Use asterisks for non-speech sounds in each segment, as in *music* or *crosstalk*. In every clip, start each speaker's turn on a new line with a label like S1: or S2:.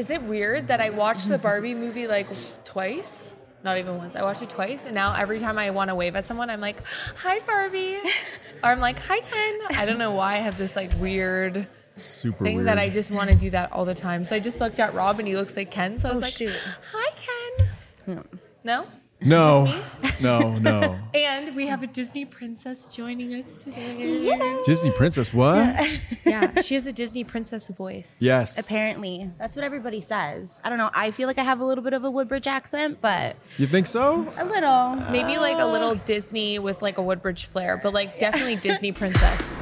S1: Is it weird that I watched the Barbie movie like twice? Not even once. I watched it twice, and now every time I want to wave at someone, I'm like, "Hi, Barbie," *laughs* or I'm like, "Hi, Ken." I don't know why I have this like weird
S2: Super
S1: thing
S2: weird.
S1: that I just want to do that all the time. So I just looked at Rob, and he looks like Ken. So I oh, was
S3: Oh,
S1: like,
S3: shoot.
S1: "Hi, Ken." No.
S2: No, no, no. *laughs*
S1: And we have a Disney princess joining us today.
S2: Disney princess, what? *laughs*
S1: Yeah, she has a Disney princess voice.
S2: Yes.
S3: Apparently, that's what everybody says. I don't know. I feel like I have a little bit of a Woodbridge accent, but
S2: You think so?
S3: a little.
S1: Maybe like a little Disney with like a Woodbridge flair, but like definitely Disney princess.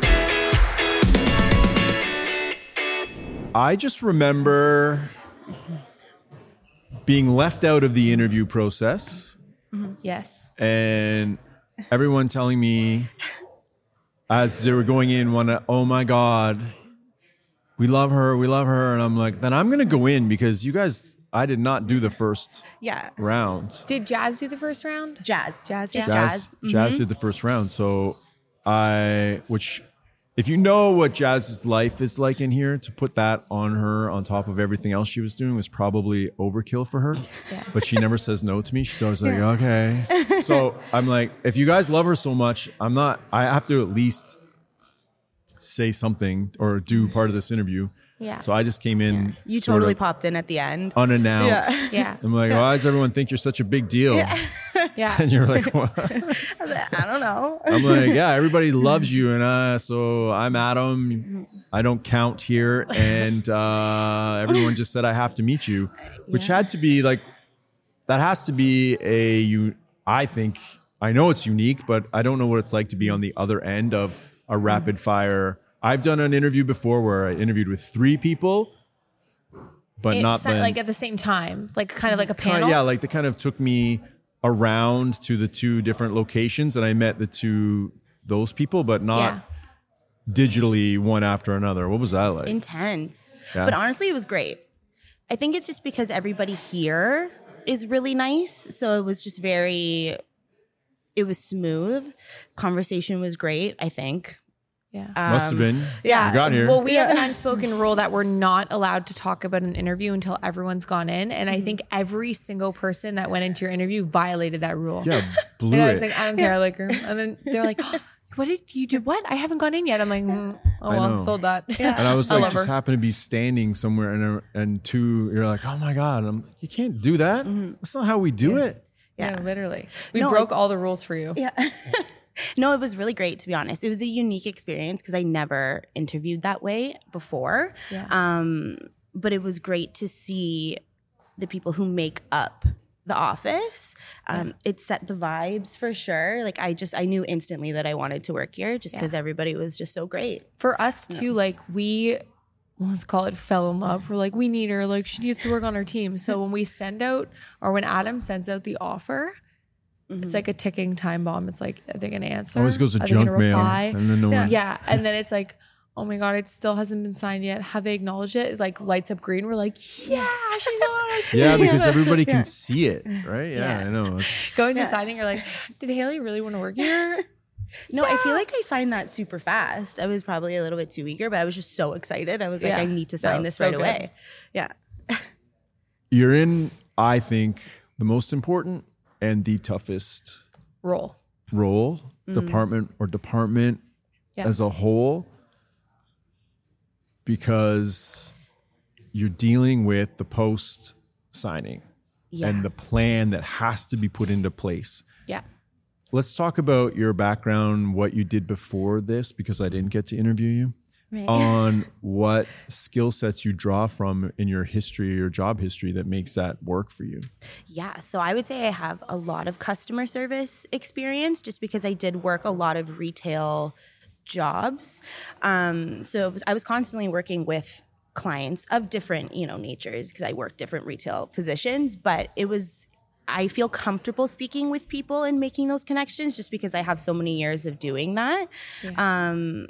S2: I just remember being left out of the interview process Mm-hmm.
S1: Yes.
S2: and everyone telling me as they were going in one oh my god we love her we love her and i'm like then i'm gonna go in because you guys i did not do the first
S3: Yeah.
S2: round
S1: Did Jazz do the first round?
S3: Jazz.
S1: Jazz, yeah.
S3: jazz.
S2: jazz jazz did the first round so i which if you know what jazz's life is like in here to put that on her on top of everything else she was doing was probably overkill for her. *laughs* But she never says no to me. She's always like okay. *laughs* So i'm like if you guys love her so much i'm not i have to at least say something or do part of this interview.
S1: Yeah.
S2: so i just came in
S3: You totally popped in at the end.
S2: unannounced.
S1: Yeah.
S2: i'm like why does everyone think you're such a big deal *laughs*
S1: Yeah. *laughs*
S2: and you're like what? *laughs*
S3: I don't know. *laughs*
S2: I'm like, yeah, everybody loves you, and uh, so I'm Adam. I don't count here, and uh, everyone just said I have to meet you, which had to be like, that has to be a you. I think I know it's unique, but I don't know what it's like to be on the other end of a rapid fire. I've done an interview before where I interviewed with three people, but
S1: It
S2: not been,
S1: like at the same time, like kind of like a
S2: Kind
S1: panel.
S2: of- yeah, like they kind of took me around to the two different locations, and I met the two those people, but not
S1: Yeah.
S2: digitally one after another. What was that like?
S3: Intense.
S2: Yeah.
S3: But honestly, it was great. I think it's just because everybody here is really nice. So it was just very, it was smooth. Conversation was great, I think.
S1: Yeah.
S2: Must have been.
S3: yeah.
S2: You got here.
S1: Well, we have an unspoken rule that we're not allowed to talk about an interview until everyone's gone in. And I think every single person that went into your interview violated that rule.
S2: yeah, *laughs* blew
S1: And I
S2: it.
S1: was like, I don't care, I like. And then they're like, what did you do? What? I haven't gone in yet. I'm like, mm, oh,
S2: I
S1: well,
S2: know.
S1: sold that. Yeah.
S2: and I was *laughs* like,
S1: love
S2: just
S1: her.
S2: happened to be standing somewhere, and and two, you're like, oh my god, I'm, you can't do that.
S1: Mm-hmm.
S2: That's not how we do it.
S1: Yeah, literally. We
S3: No,
S1: broke
S3: like-
S1: all the rules for you.
S3: Yeah. *laughs* no, it was really great to be honest. It was a unique experience because I never interviewed that way before.
S1: Yeah.
S3: Um, but it was great to see the people who make up the office. Um, it set the vibes for sure. Like I just I knew instantly that I wanted to work here just because everybody was just so great.
S1: For us too, like we let's call it fell in love. We're like, we need her, like she needs to work on our team. So *laughs* when we send out or when Adam sends out the offer, it's mm-hmm. like a ticking time bomb. It's like, are they gonna answer?
S2: Always goes to
S1: Are they
S2: junk mail, and then no one.
S1: Yeah. And then it's like, oh my God, it still hasn't been signed yet. Have they acknowledged it? It like lights up green. We're like, yeah, she's on our team. *laughs*
S2: Yeah, because everybody can see it, right? Yeah,
S3: Yeah.
S2: I know. It's, *laughs*
S1: Going to signing, you're like, did Hailey really want to work here? *laughs*
S3: No, I feel like I signed that super fast. I was probably a little bit too eager, but I was just so excited. I was like,
S1: Yeah.
S3: I need to sign this
S1: so
S3: right
S1: good.
S3: away. Yeah.
S2: you're in, I think, the most important and the toughest
S1: Roll.
S2: role, mm. department or department
S1: Yeah.
S2: as a whole, because you're dealing with the post signing
S3: Yeah.
S2: and the plan that has to be put into place.
S1: Yeah.
S2: Let's talk about your background, what you did before this, because I didn't get to interview you.
S3: Right.
S2: On *laughs* what skill sets you draw from in your history, your job history that makes that work for you.
S3: Yeah, so I would say I have a lot of customer service experience just because I did work a lot of retail jobs. Um, so was, I was constantly working with clients of different, you know, natures because I worked different retail positions, but it was I feel comfortable speaking with people and making those connections just because I have so many years of doing that. Um,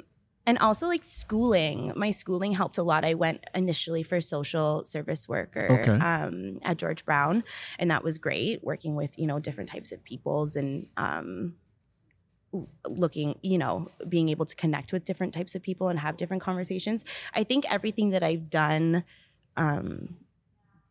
S3: and also like schooling my schooling helped a lot i went initially for social service worker
S2: Okay.
S3: um, at george brown and that was great working with you know different types of peoples and um, looking you know being able to connect with different types of people and have different conversations i think everything that i've done um,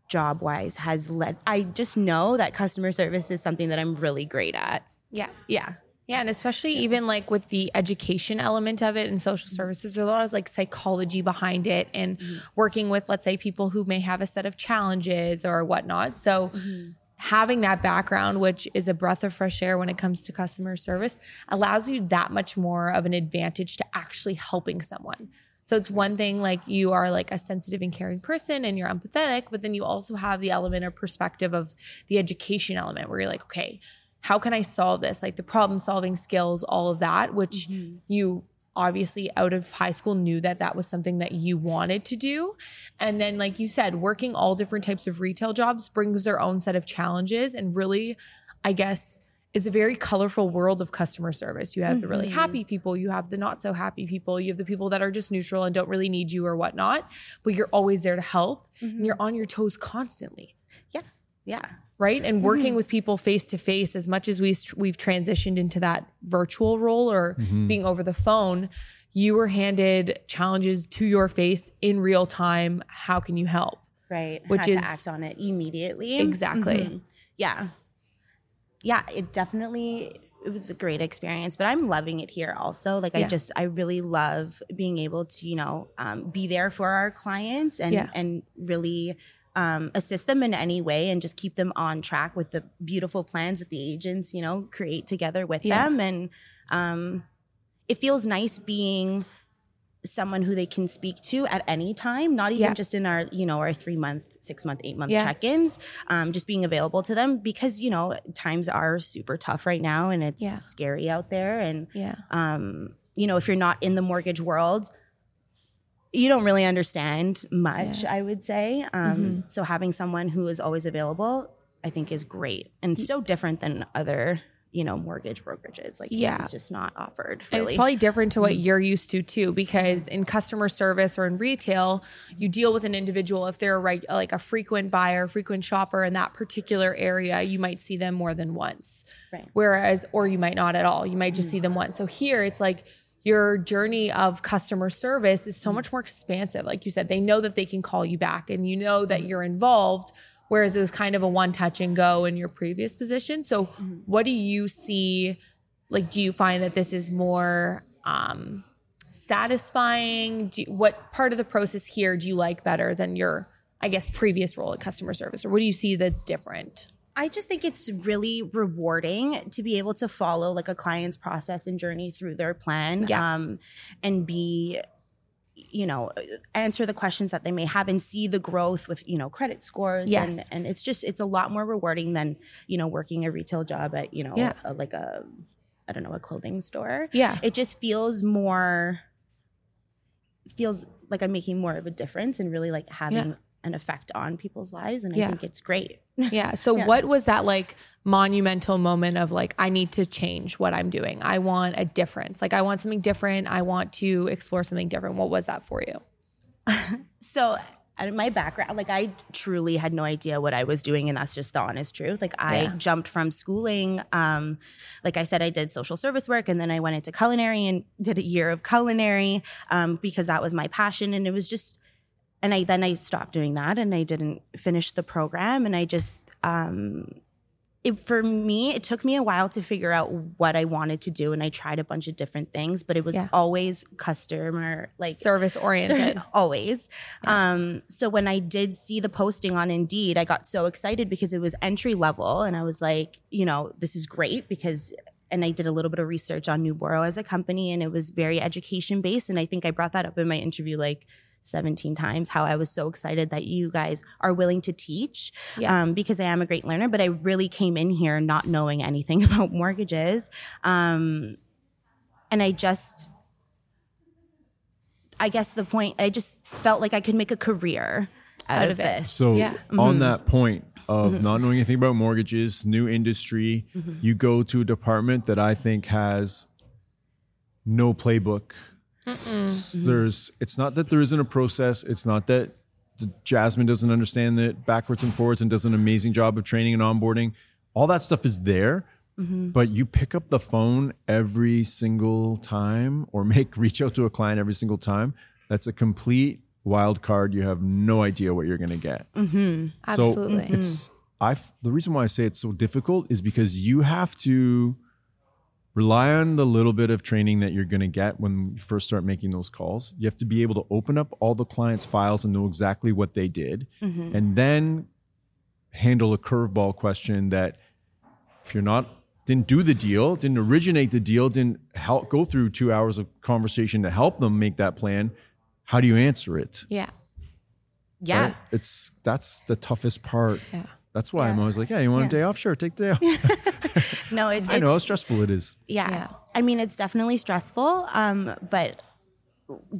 S3: job wise has led I just know that customer service is something that I'm really great at.
S1: Yeah.
S3: Yeah.
S1: Yeah, and especially even like with the education element of it and social mm-hmm. services, there's a lot of like psychology behind it and mm-hmm. working with, let's say, people who may have a set of challenges or whatnot. So mm-hmm. having that background, which is a breath of fresh air when it comes to customer service, allows you that much more of an advantage to actually helping someone. So it's one thing like you are like a sensitive and caring person and you're empathetic, but then you also have the element or perspective of the education element where you're like, okay, how can I solve this? Like the problem solving skills, all of that, which mm-hmm. you obviously out of high school knew that that was something that you wanted to do. And then, like you said, working all different types of retail jobs brings their own set of challenges and really, I guess, is a very colorful world of customer service. You have the really mm-hmm. happy people, you have the not so happy people, you have the people that are just neutral and don't really need you or whatnot, but you're always there to help and mm-hmm. you're on your toes constantly
S3: Yeah. Yeah.
S1: Right and working mm-hmm. with people face to face as much as we we've transitioned into that virtual role or mm-hmm. being over the phone you were handed challenges to your face in real time how can you help
S3: Right.
S1: Which
S3: Had
S1: is-
S3: to act on it immediately.
S1: exactly mm-hmm.
S3: Yeah. Yeah, it definitely it was a great experience, but I'm loving it here also. Like I just I really love being able to, you know, um, be there for our clients and
S1: Yeah.
S3: and really um, assist them in any way and just keep them on track with the beautiful plans that the agents, you know, create together with
S1: Yeah.
S3: them. And um, it feels nice being someone who they can speak to at any time, not even
S1: Yeah.
S3: just in our, you know, our three month, six month, eight month
S1: Yeah.
S3: check ins, um, just being available to them because, you know, times are super tough right now and it's scary out there. And,
S1: yeah
S3: um, you know, if you're not in the mortgage world, you don't really understand much, I would say. Um,
S1: Mm-hmm.
S3: So having someone who is always available, I think is great and so different than other, you know, mortgage brokerages. Like,
S1: Yeah.
S3: it's just not offered.
S1: And it's probably different to what you're used to too, because in customer service or in retail, you deal with an individual. If they're reg- like a frequent buyer, frequent shopper in that particular area, you might see them more than once.
S3: Right.
S1: Whereas, or you might not at all. You might just see them once. So here, it's like your journey of customer service is so much more expansive. Like you said, they know that they can call you back, and you know that you're involved. Whereas it was kind of a one touch and go in your previous position. So, what do you see? like do you find that this is more um satisfying do what part of the process here do you like better than your i guess previous role at customer service or what do you see that's different
S3: I just think it's really rewarding to be able to follow like a client's process and journey through their plan
S1: Yeah.
S3: um, and be you know answer the questions that they may have and see the growth with you know credit scores
S1: Yes.
S3: and and it's just it's a lot more rewarding than you know working a retail job at you know
S1: Yeah.
S3: a, like a I don't know a clothing store
S1: yeah
S3: it just feels more feels like I'm making more of a difference and really like having
S1: Yeah.
S3: an effect on people's lives and
S1: Yeah.
S3: I think it's great
S1: yeah *laughs* so
S3: Yeah.
S1: what was that like monumental moment of like i need to change what i'm doing i want a difference like i want something different i want to explore something different what was that for you *laughs*
S3: So, out of my background, like I truly had no idea what I was doing, and that's just the honest truth. Like I
S1: Yeah.
S3: jumped from schooling. Um, like I said, I did social service work, and then I went into culinary and did a year of culinary um, because that was my passion, and it was just. And I then I stopped doing that, and I didn't finish the program, and I just. Um, it, for me, it took me a while to figure out what I wanted to do, and I tried a bunch of different things, but it was
S1: Yeah.
S3: always customer like
S1: service oriented *laughs*
S3: always. Um, so when I did see the posting on Indeed, I got so excited because it was entry level, and I was like, you know, this is great because. And I did a little bit of research on Nuborrow as a company, and it was very education based. And I think I brought that up in my interview like 17 times how I was so excited that you guys are willing to teach
S1: Yeah.
S3: um, because I am a great learner. But I really came in here not knowing anything *laughs* about mortgages. Um, and I just I guess the point I just felt like I could make a career out,
S1: Out
S3: of,
S1: of it.
S3: this.
S2: So
S1: Yeah.
S2: on that point of not knowing anything about mortgages, new industry, you go to a department that I think has no playbook. S- There's it's not that there isn't a process, it's not that the Jasmine doesn't understand it backwards and forwards and does an amazing job of training and onboarding. All that stuff is there. Mm-hmm. But you pick up the phone every single time or *laughs* make reach out to a client every single time. That's a complete wild card. You have no idea what you're going to get. Mm-hmm.
S1: Absolutely.
S2: So it's I. The reason why I say it's so difficult is because you have to rely on the little bit of training that you're going to get when you first start making those calls. You have to be able to open up all the clients' files and know exactly what they did, mm-hmm. and then handle a curveball question that if you're not didn't do the deal, didn't originate the deal, didn't help go through two hours of conversation to help them make that plan. How do you answer it?
S1: yeah.
S3: Yeah.
S2: Right? It's that's the toughest part.
S1: Yeah.
S2: That's why I'm always like, yeah, you want a day off? Sure, take the day off. *laughs* *laughs*
S3: No, it's,
S2: I know how stressful it is.
S3: Yeah.
S1: Yeah.
S3: I mean, it's definitely stressful, um, but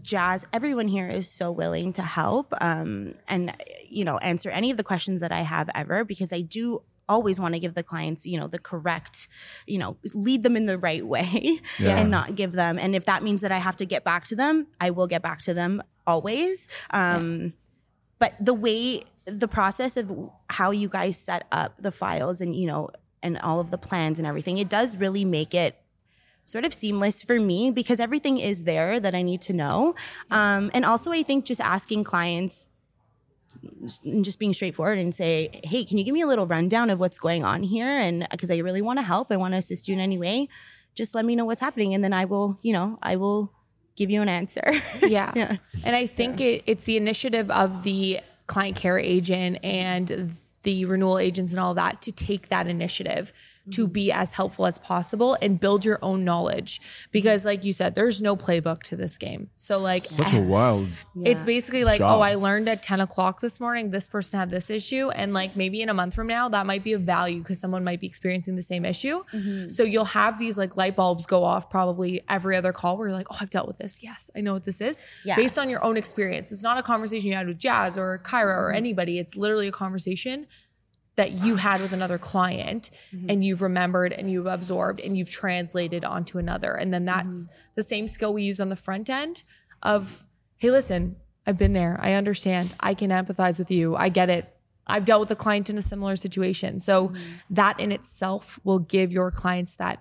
S3: Jazz, everyone here is so willing to help um, and, you know, answer any of the questions that I have ever because I do always want to give the clients, you know, the correct, you know, lead them in the right way *laughs*
S2: Yeah.
S3: and not give them. And if that means that I have to get back to them, I will get back to them always. Um, but the way the process of how you guys set up the files and you know and all of the plans and everything it does really make it sort of seamless for me because everything is there that i need to know. Um, and also i think just asking clients and just being straightforward and say hey can you give me a little rundown of what's going on here? And because i really want to help. I want to assist you in any way. Just let me know what's happening and then i will you know i will give you an answer *laughs*
S1: Yeah.
S3: Yeah.
S1: And I think it, it's the initiative of the client care agent and the renewal agents and all that to take that initiative to be mm-hmm. as helpful as possible and build your own knowledge. Because, like you said, there's no playbook to this game. So, like,
S2: Such a wild.
S1: it's basically like,
S2: Job.
S1: oh, I learned at 10 o'clock this morning, this person had this issue. And like maybe in a month from now, that might be of value because someone might be experiencing the same issue. Mm-hmm. So you'll have these like light bulbs go off probably every other call where you're like, oh, I've dealt with this. Yes, I know what this is.
S3: Yeah.
S1: Based on your own experience. It's not a conversation you had with Jazz or Kyra or mm-hmm. anybody. It's literally a conversation that you had with another client mm-hmm. and you've remembered and you've absorbed and you've translated onto another. And then that's mm-hmm. the same skill we use on the front end of, hey, listen, I've been there. I understand. I can empathize with you. I get it. I've dealt with a client in a similar situation. So mm-hmm. that in itself will give your clients that,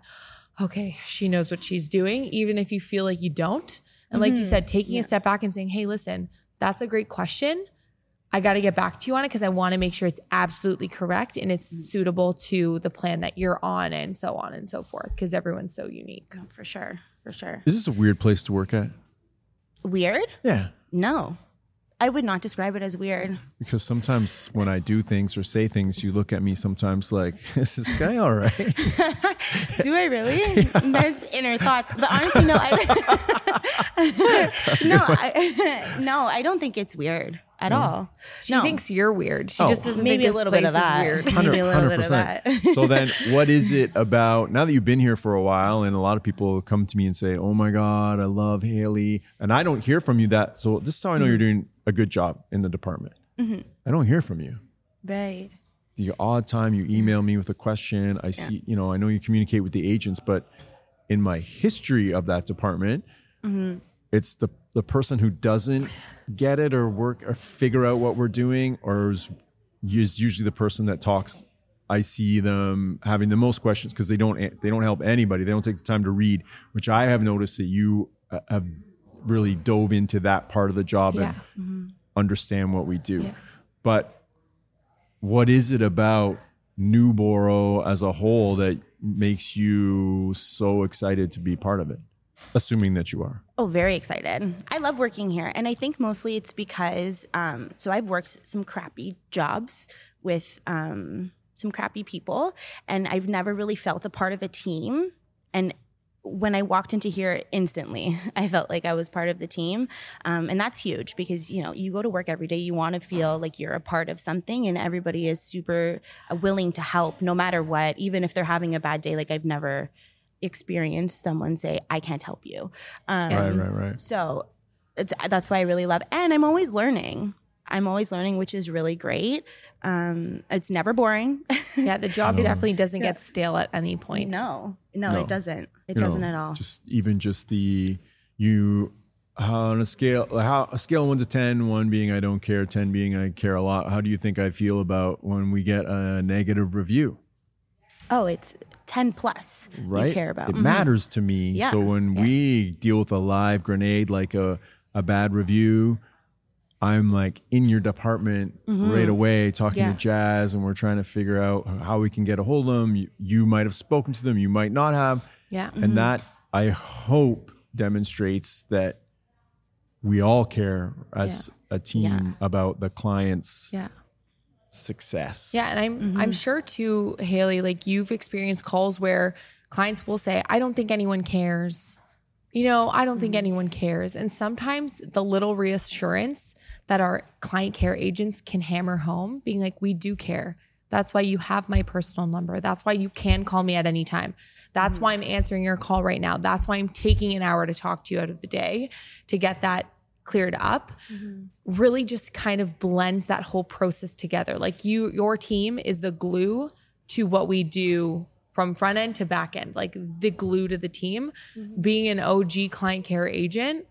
S1: okay, she knows what she's doing, even if you feel like you don't. And like you said, taking a step back and saying, hey, listen, that's a great question. I got to get back to you on it because I want to make sure it's absolutely correct and it's mm-hmm. suitable to the plan that you're on and so on and so forth because everyone's so unique.
S3: for sure for sure
S2: Is this a weird place to work at?
S3: weird
S2: Yeah.
S3: No, I would not describe it as weird.
S2: Because sometimes when I do things or say things, you look at me sometimes like, *laughs* is this guy all right? *laughs*
S3: Do I really? That's inner thoughts. But honestly, no, I, *laughs* no, I, no, I don't think it's weird at all.
S1: She
S3: no,
S1: thinks you're weird. She
S2: Oh.
S1: just doesn't
S3: maybe
S1: think
S3: a
S1: this
S3: little bit of
S1: is
S3: that.
S1: weird. *laughs*
S3: Maybe a little bit of that.
S2: so then what is it about now that you've been here for a while and a lot of people come to me and say, Oh my God, I love Hailey. And I don't hear from you that. So this is how I know
S3: Mm-hmm.
S2: you're doing a good job in the department. I don't hear from you.
S3: Right.
S2: The odd time you email me with a question, I see, you know, I know you communicate with the agents, but in my history of that department,
S3: Mm-hmm.
S2: it's the the person who doesn't get it or work or figure out what we're doing or is, is usually the person that talks I see them having the most questions because they don't they don't help anybody. They don't take the time to read, which I have noticed that you uh, have really dove into that part of the job
S1: Yeah.
S2: and understand what we do. But what is it about Nuborrow as a whole that makes you so excited to be part of it? Assuming that you are.
S3: Oh, very excited. I love working here. And I think mostly it's because, um, so I've worked some crappy jobs with um, some crappy people, and I've never really felt a part of a team. And when I walked into here instantly, *laughs* I felt like I was part of the team. Um, and that's huge because, you know, you go to work every day, you want to feel like you're a part of something, and everybody is super uh, willing to help no matter what, even if they're having a bad day. Like I've never experienced someone say, I can't help you. Um,
S2: Right, right, right.
S3: so it's, that's why I really love, and I'm always learning. I'm always learning, which is really great. Um, it's never boring.
S1: Yeah, the job definitely doesn't get stale at any point.
S3: no, no,
S2: No.
S3: it doesn't. It
S2: You
S3: doesn't at all.
S2: Just even just the you uh, on a scale how a scale of one to ten, one being I don't care, ten being I care a lot. How do you think I feel about when we get a negative review?
S3: oh, it's 10 plus
S2: Right,
S3: you care about.
S2: it
S3: Mhm.
S2: matters to me.
S3: Yeah,
S2: So when we deal with a live grenade like a a bad review, I'm like in your department right away talking
S1: Yeah.
S2: to Jazz, and we're trying to figure out how we can get a hold of them. You, you might have spoken to them, you might not have.
S1: Yeah.
S2: And that I hope demonstrates that we all care as a team
S3: Yeah.
S2: about the client's
S1: Yeah.
S2: Success.
S1: Yeah, and I'm I'm mm-hmm. sure too, Hailey, like you've experienced calls where clients will say, "I don't think anyone cares." You know, I don't think mm-hmm. anyone cares. And sometimes the little reassurance that our client care agents can hammer home, being like, "We do care." That's why you have my personal number. That's why you can call me at any time. That's mm-hmm. why I'm answering your call right now. That's why I'm taking an hour to talk to you out of the day to get that cleared up mm-hmm. really just kind of blends that whole process together. Like you, your team is the glue to what we do from front end to back end, like the glue to the team. Mm-hmm. Being an OG client care agent,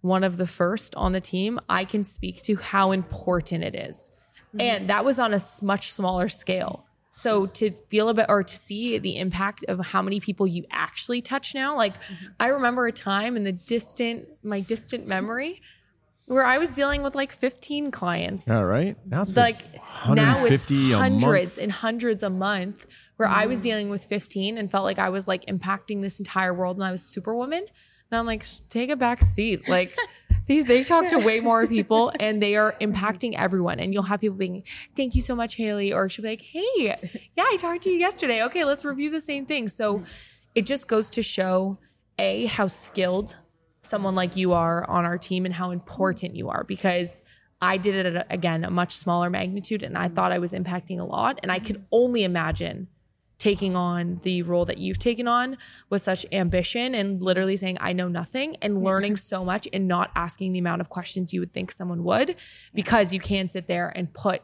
S1: one of the first on the team, I can speak to how important it is. Mm-hmm. And that was on a much smaller scale. So to feel a bit or to see the impact of how many people you actually touch now, like I remember a time in the distant, my distant memory *laughs* where I was dealing with like 15 clients.
S2: All right. Now it's
S1: Like now it's
S2: 150 a month.
S1: hundreds and hundreds a month where I was dealing with 15 and felt like I was like impacting this entire world and I was superwoman. And I'm like, take a back seat. Like *laughs* these, they talk to way more people and they are impacting everyone. And you'll have people being, thank you so much, Hailey. Or she'll be like, hey, yeah, I talked to you yesterday. Okay, let's review the same thing. So it just goes to show A, how skilled someone like you are on our team and how important you are because I did it at a, again a much smaller magnitude and I thought I was impacting a lot. And I could only imagine taking on the role that you've taken on with such ambition and literally saying I know nothing and learning so much and not asking the amount of questions you would think someone would because you can sit there and put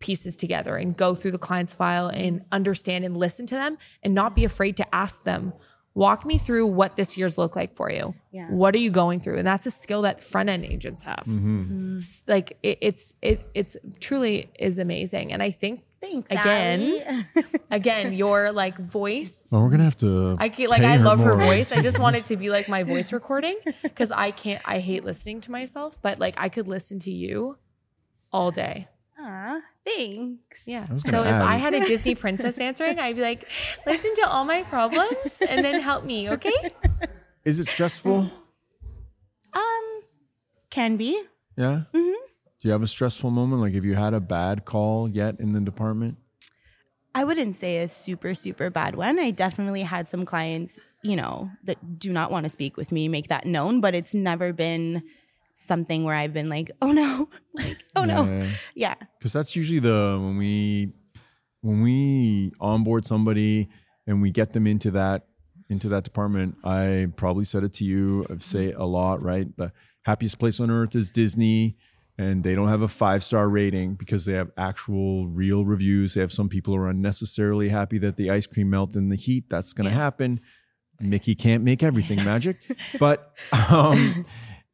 S1: pieces together and go through the client's file and understand and listen to them and not be afraid to ask them walk me through what this year's look like for you
S3: Yeah.
S1: what are you going through and that's a skill that front end agents have mm-hmm. mm-hmm. It's like it, it's it it's truly is amazing and i think
S3: Thanks.
S1: Again. *laughs* Again your like voice
S2: Well, we're gonna have to.
S1: I can't, like
S2: pay
S1: I love her voice. I just want it to be like my voice *laughs* recording because I can't. I hate listening to myself, but like I could listen to you all day.
S3: Aw, thanks.
S1: Yeah. So
S2: gonna
S1: if
S2: add-
S1: I had a Disney *laughs* princess answering, I'd be like, listen to all my problems and then help me, okay?
S2: Is it stressful?
S3: Um, can be.
S2: Yeah. Mm-hmm. Do you have a stressful moment? Like, have you had a bad call yet in the department?
S3: I wouldn't say a super, super bad one. I definitely had some clients, you know, that do not want to speak with me, make that known, but it's never been something where I've been like, oh no, *laughs* like, oh no.
S2: Yeah.
S3: Yeah.
S2: because that's usually the when we when we onboard somebody and we get them into that into that department i probably said it to you i've say it a lot right the happiest place on earth is disney and they don't have a five star rating because they have actual real reviews they have some people who are unnecessarily happy that the ice cream melt in the heat that's going to happen mickey can't make everything magic *laughs* but um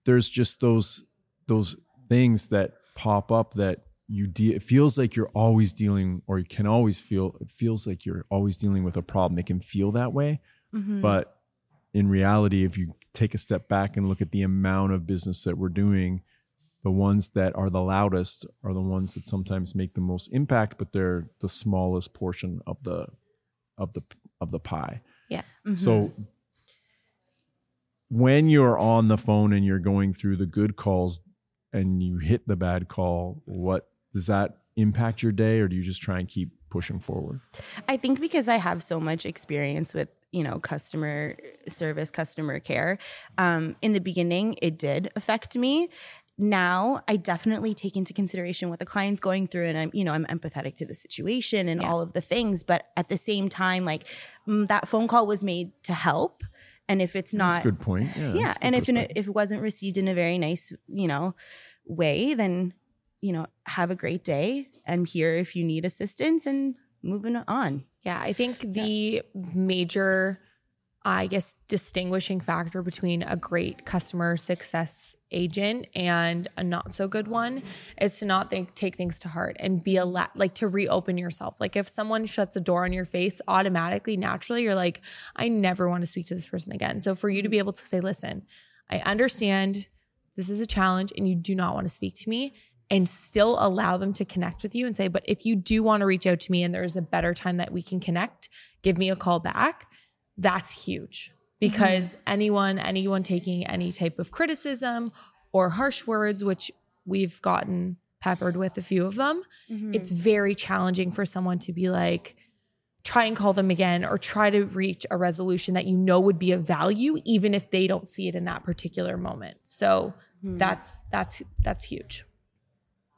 S2: there's just those those things that pop up that you de- it feels like you're always dealing or you can always feel it feels like you're always dealing with a problem. It can feel that way mm-hmm. but in reality if you take a step back and look at the amount of business that we're doing the ones that are the loudest are the ones that sometimes make the most impact but they're the smallest portion of the of the of the pie.
S1: Yeah.
S2: so mm-hmm. When you're on the phone and you're going through the good calls and you hit the bad call, what does that impact your day or do you just try and keep pushing forward?
S3: I think because I have so much experience with, you know, customer service, customer care, um, in the beginning, it did affect me. Now I definitely take into consideration what the client's going through and I'm, you know, I'm empathetic to the situation and all of the things. But at the same time, like mm, that phone call was made to help. And if it's
S2: That's
S3: not,
S2: a good point. Yeah.
S3: yeah.
S2: that's a good
S3: And if, in a, if it wasn't received in a very nice, you know, way, then, you know, have a great day. I'm here if you need assistance and moving on.
S1: Yeah, I think the major, I guess, distinguishing factor between a great customer success agent and a not so good one is to not think, take things to heart and be a la- like to reopen yourself. Like if someone shuts a door on your face, automatically, naturally, you're like, I never want to speak to this person again. So for you to be able to say, listen, I understand this is a challenge and you do not want to speak to me and still allow them to connect with you and say, but if you do want to reach out to me and there's a better time that we can connect, give me a call back. That's huge because mm-hmm. anyone, anyone taking any type of criticism or harsh words, which we've gotten peppered with a few of them, mm-hmm. it's very challenging for someone to be like, try and call them again or try to reach a resolution that you know would be of value even if they don't see it in that particular moment so mm-hmm. that's that's that's huge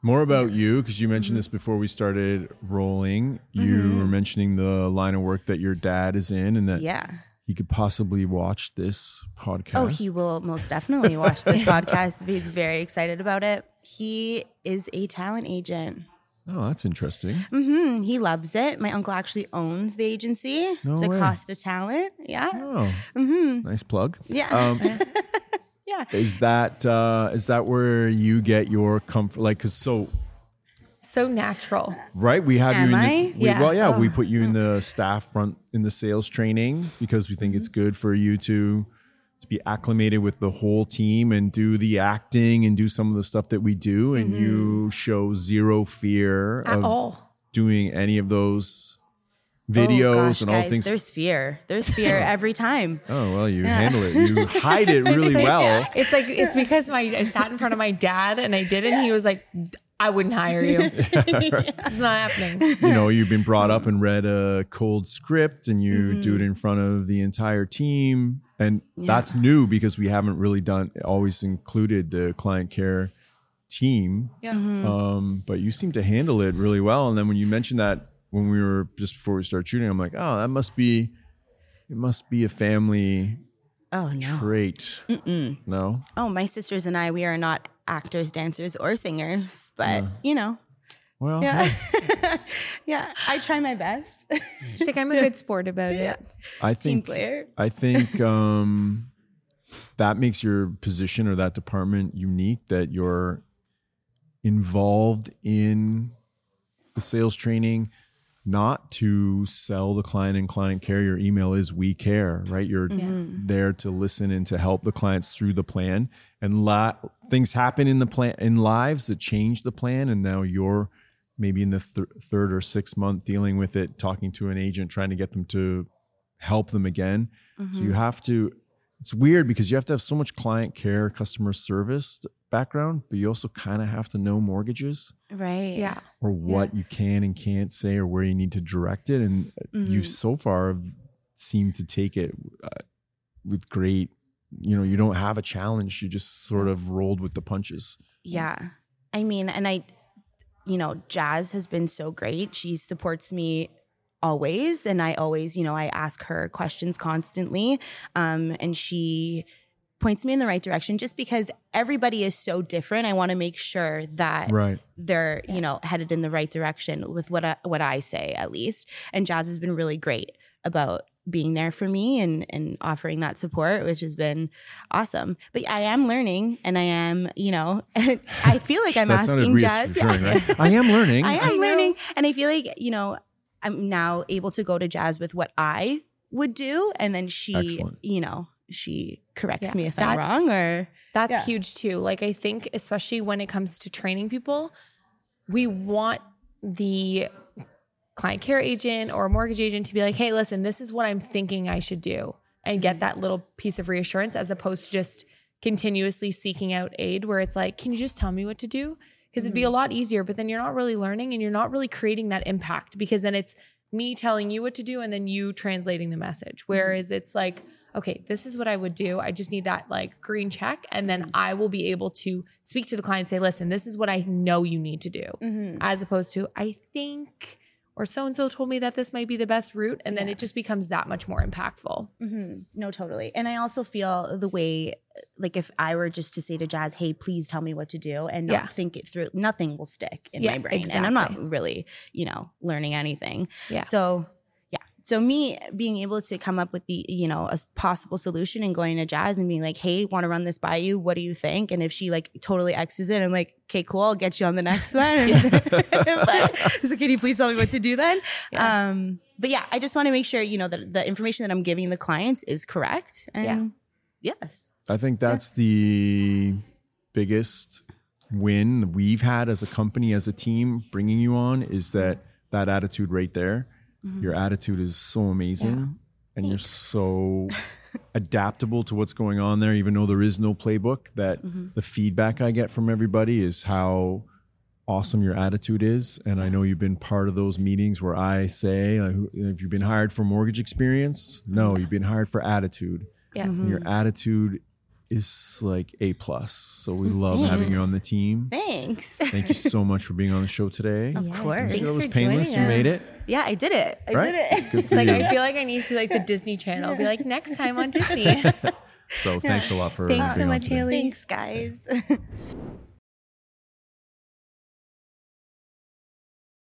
S2: more about you because you mentioned mm-hmm. this before we started rolling you mm-hmm. were mentioning the line of work that your dad is in and that
S3: yeah
S2: he could possibly watch this podcast. Oh,
S3: he will most definitely watch this *laughs* podcast. He's very excited about it. He is a talent agent.
S2: Oh, that's interesting.
S3: Mm-hmm. He loves it. My uncle actually owns the agency. No it's way. Acosta Talent. Yeah.
S2: Oh, mm-hmm. nice plug.
S3: Yeah. Um, *laughs*
S2: yeah. Is that uh, is that where you get your comfort? Like, cause so
S1: so natural,
S2: right? We have
S3: Am
S2: you.
S3: In
S2: the, we, yeah. Well, yeah, oh. we put you in the staff front in the sales training because we think mm-hmm. it's good for you to to be acclimated with the whole team and do the acting and do some of the stuff that we do and mm-hmm. you show zero fear
S1: at all
S2: doing any of those videos oh, gosh, and all
S3: guys,
S2: things
S3: there's fear there's *laughs* fear every time *laughs*
S2: oh well you yeah. handle it you *laughs* hide it really well
S1: it's like it's because my i sat in front of my dad and i did it and he was like I wouldn't hire you. It's not happening.
S2: You know, you've been brought up and read a cold script and you mm-hmm. do it in front of the entire team. And yeah. that's new because we haven't really done always included the client care team.
S1: Yeah. Mm-hmm.
S2: Um, but you seem to handle it really well. And then when you mentioned that when we were just before we started shooting, I'm like, oh, that must be it must be a family
S3: oh no
S2: trait.
S3: Mm-mm.
S2: No.
S3: Oh, my sisters and I, we are not actors, dancers, or singers, but yeah. you know.
S2: Well,
S3: yeah, *laughs* yeah. I try my best.
S1: She's like, I'm a good sport about yeah. it.
S2: I think.
S3: Team player.
S2: I think um, that makes your position or that department unique. That you're involved in the sales training, not to sell the client and client care. Your email is we care, right? You're mm-hmm. there to listen and to help the clients through the plan and la- things happen in the plan in lives that change the plan and now you're maybe in the th- third or sixth month dealing with it talking to an agent trying to get them to help them again mm-hmm. so you mm-hmm. have to it's weird because you have to have so much client care customer service background but you also kind of have to know mortgages
S3: right.
S1: Yeah.
S2: or what yeah. you can and can't say or where you need to direct it and mm-hmm. you so far have seemed to take it uh, with great you know you don't have a challenge you just sort of rolled with the punches.
S3: Yeah. I mean and i you know jazz has been so great. She supports me always and i always you know i ask her questions constantly um, and she points me in the right direction just because everybody is so different i want to make sure that
S2: right.
S3: they're you know headed in the right direction with what I, what i say at least and jazz has been really great about being there for me and and offering that support, which has been awesome. But I am learning, and I am, you know, *laughs* I feel like I'm asking Jazz.
S2: Yeah. Right? *laughs* I am learning.
S3: I am I learning, and I feel like you know I'm now able to go to Jazz with what I would do, and then she, Excellent. you know, she corrects yeah, me if I'm wrong or
S1: that's yeah. huge too. Like I think especially when it comes to training people, we want the client care agent or mortgage agent to be like, hey, listen, this is what I'm thinking I should do and get mm-hmm. that little piece of reassurance as opposed to just continuously seeking out aid where it's like, can you just tell me what to do? Because it'd be a mm-hmm. lot easier, but then you're not really learning and you're not really creating that impact because then it's me telling you what to do and then you translating the message. Mm-hmm. Whereas it's like, okay, this is what I would do. I just need that like green check. And then I will be able to speak to the client and say, listen, this is what I know you need to do. Mm-hmm. As opposed to, I think or so and so told me that this might be the best route. And then it just becomes that much more impactful.
S3: Mm-hmm. No, totally. And I also feel the way, like, if I were just to say to Jazz, hey, please tell me what to do and not yeah. think it through, nothing will stick in yeah, my brain. Exactly. And I'm not really, you know, learning anything.
S1: Yeah.
S3: So so me being able to come up with the, you know, a possible solution and going to Jazz and being like, hey, want to run this by you? What do you think? And if she like totally X's it, I'm like, okay, cool, I'll get you on the next one. *laughs* *laughs* but, so can you please tell me what to do then? Yeah. Um, but yeah, I just want to make sure, you know, that the information that I'm giving the clients is correct. And yeah. yes.
S2: I think that's yeah. the biggest win we've had as a company, as a team, bringing you on is that that attitude right there. Mm-hmm. Your attitude is so amazing, and you're so *laughs* adaptable to what's going on there. Even though there is no playbook, that mm-hmm. the feedback I get from everybody is how awesome your attitude is. And I know you've been part of those meetings where I say, like, have you been hired for mortgage experience? No, mm-hmm. you've been hired for attitude.
S1: Yeah.
S2: And your attitude is like A plus. So we love having you on the team.
S3: Thanks.
S2: Thank you so much for being on the show today.
S3: Of course. Thanks
S2: it was
S3: for
S2: painless. You made it.
S3: Yeah, I did it. I
S2: Right?
S3: did it.
S2: Good for
S1: It's like
S2: you.
S1: I feel like I need to like the Disney Channel. Be like next time on Disney. *laughs*
S2: so thanks a lot for
S1: Thanks so much,
S2: today.
S1: Hailey.
S3: Thanks, guys. *laughs*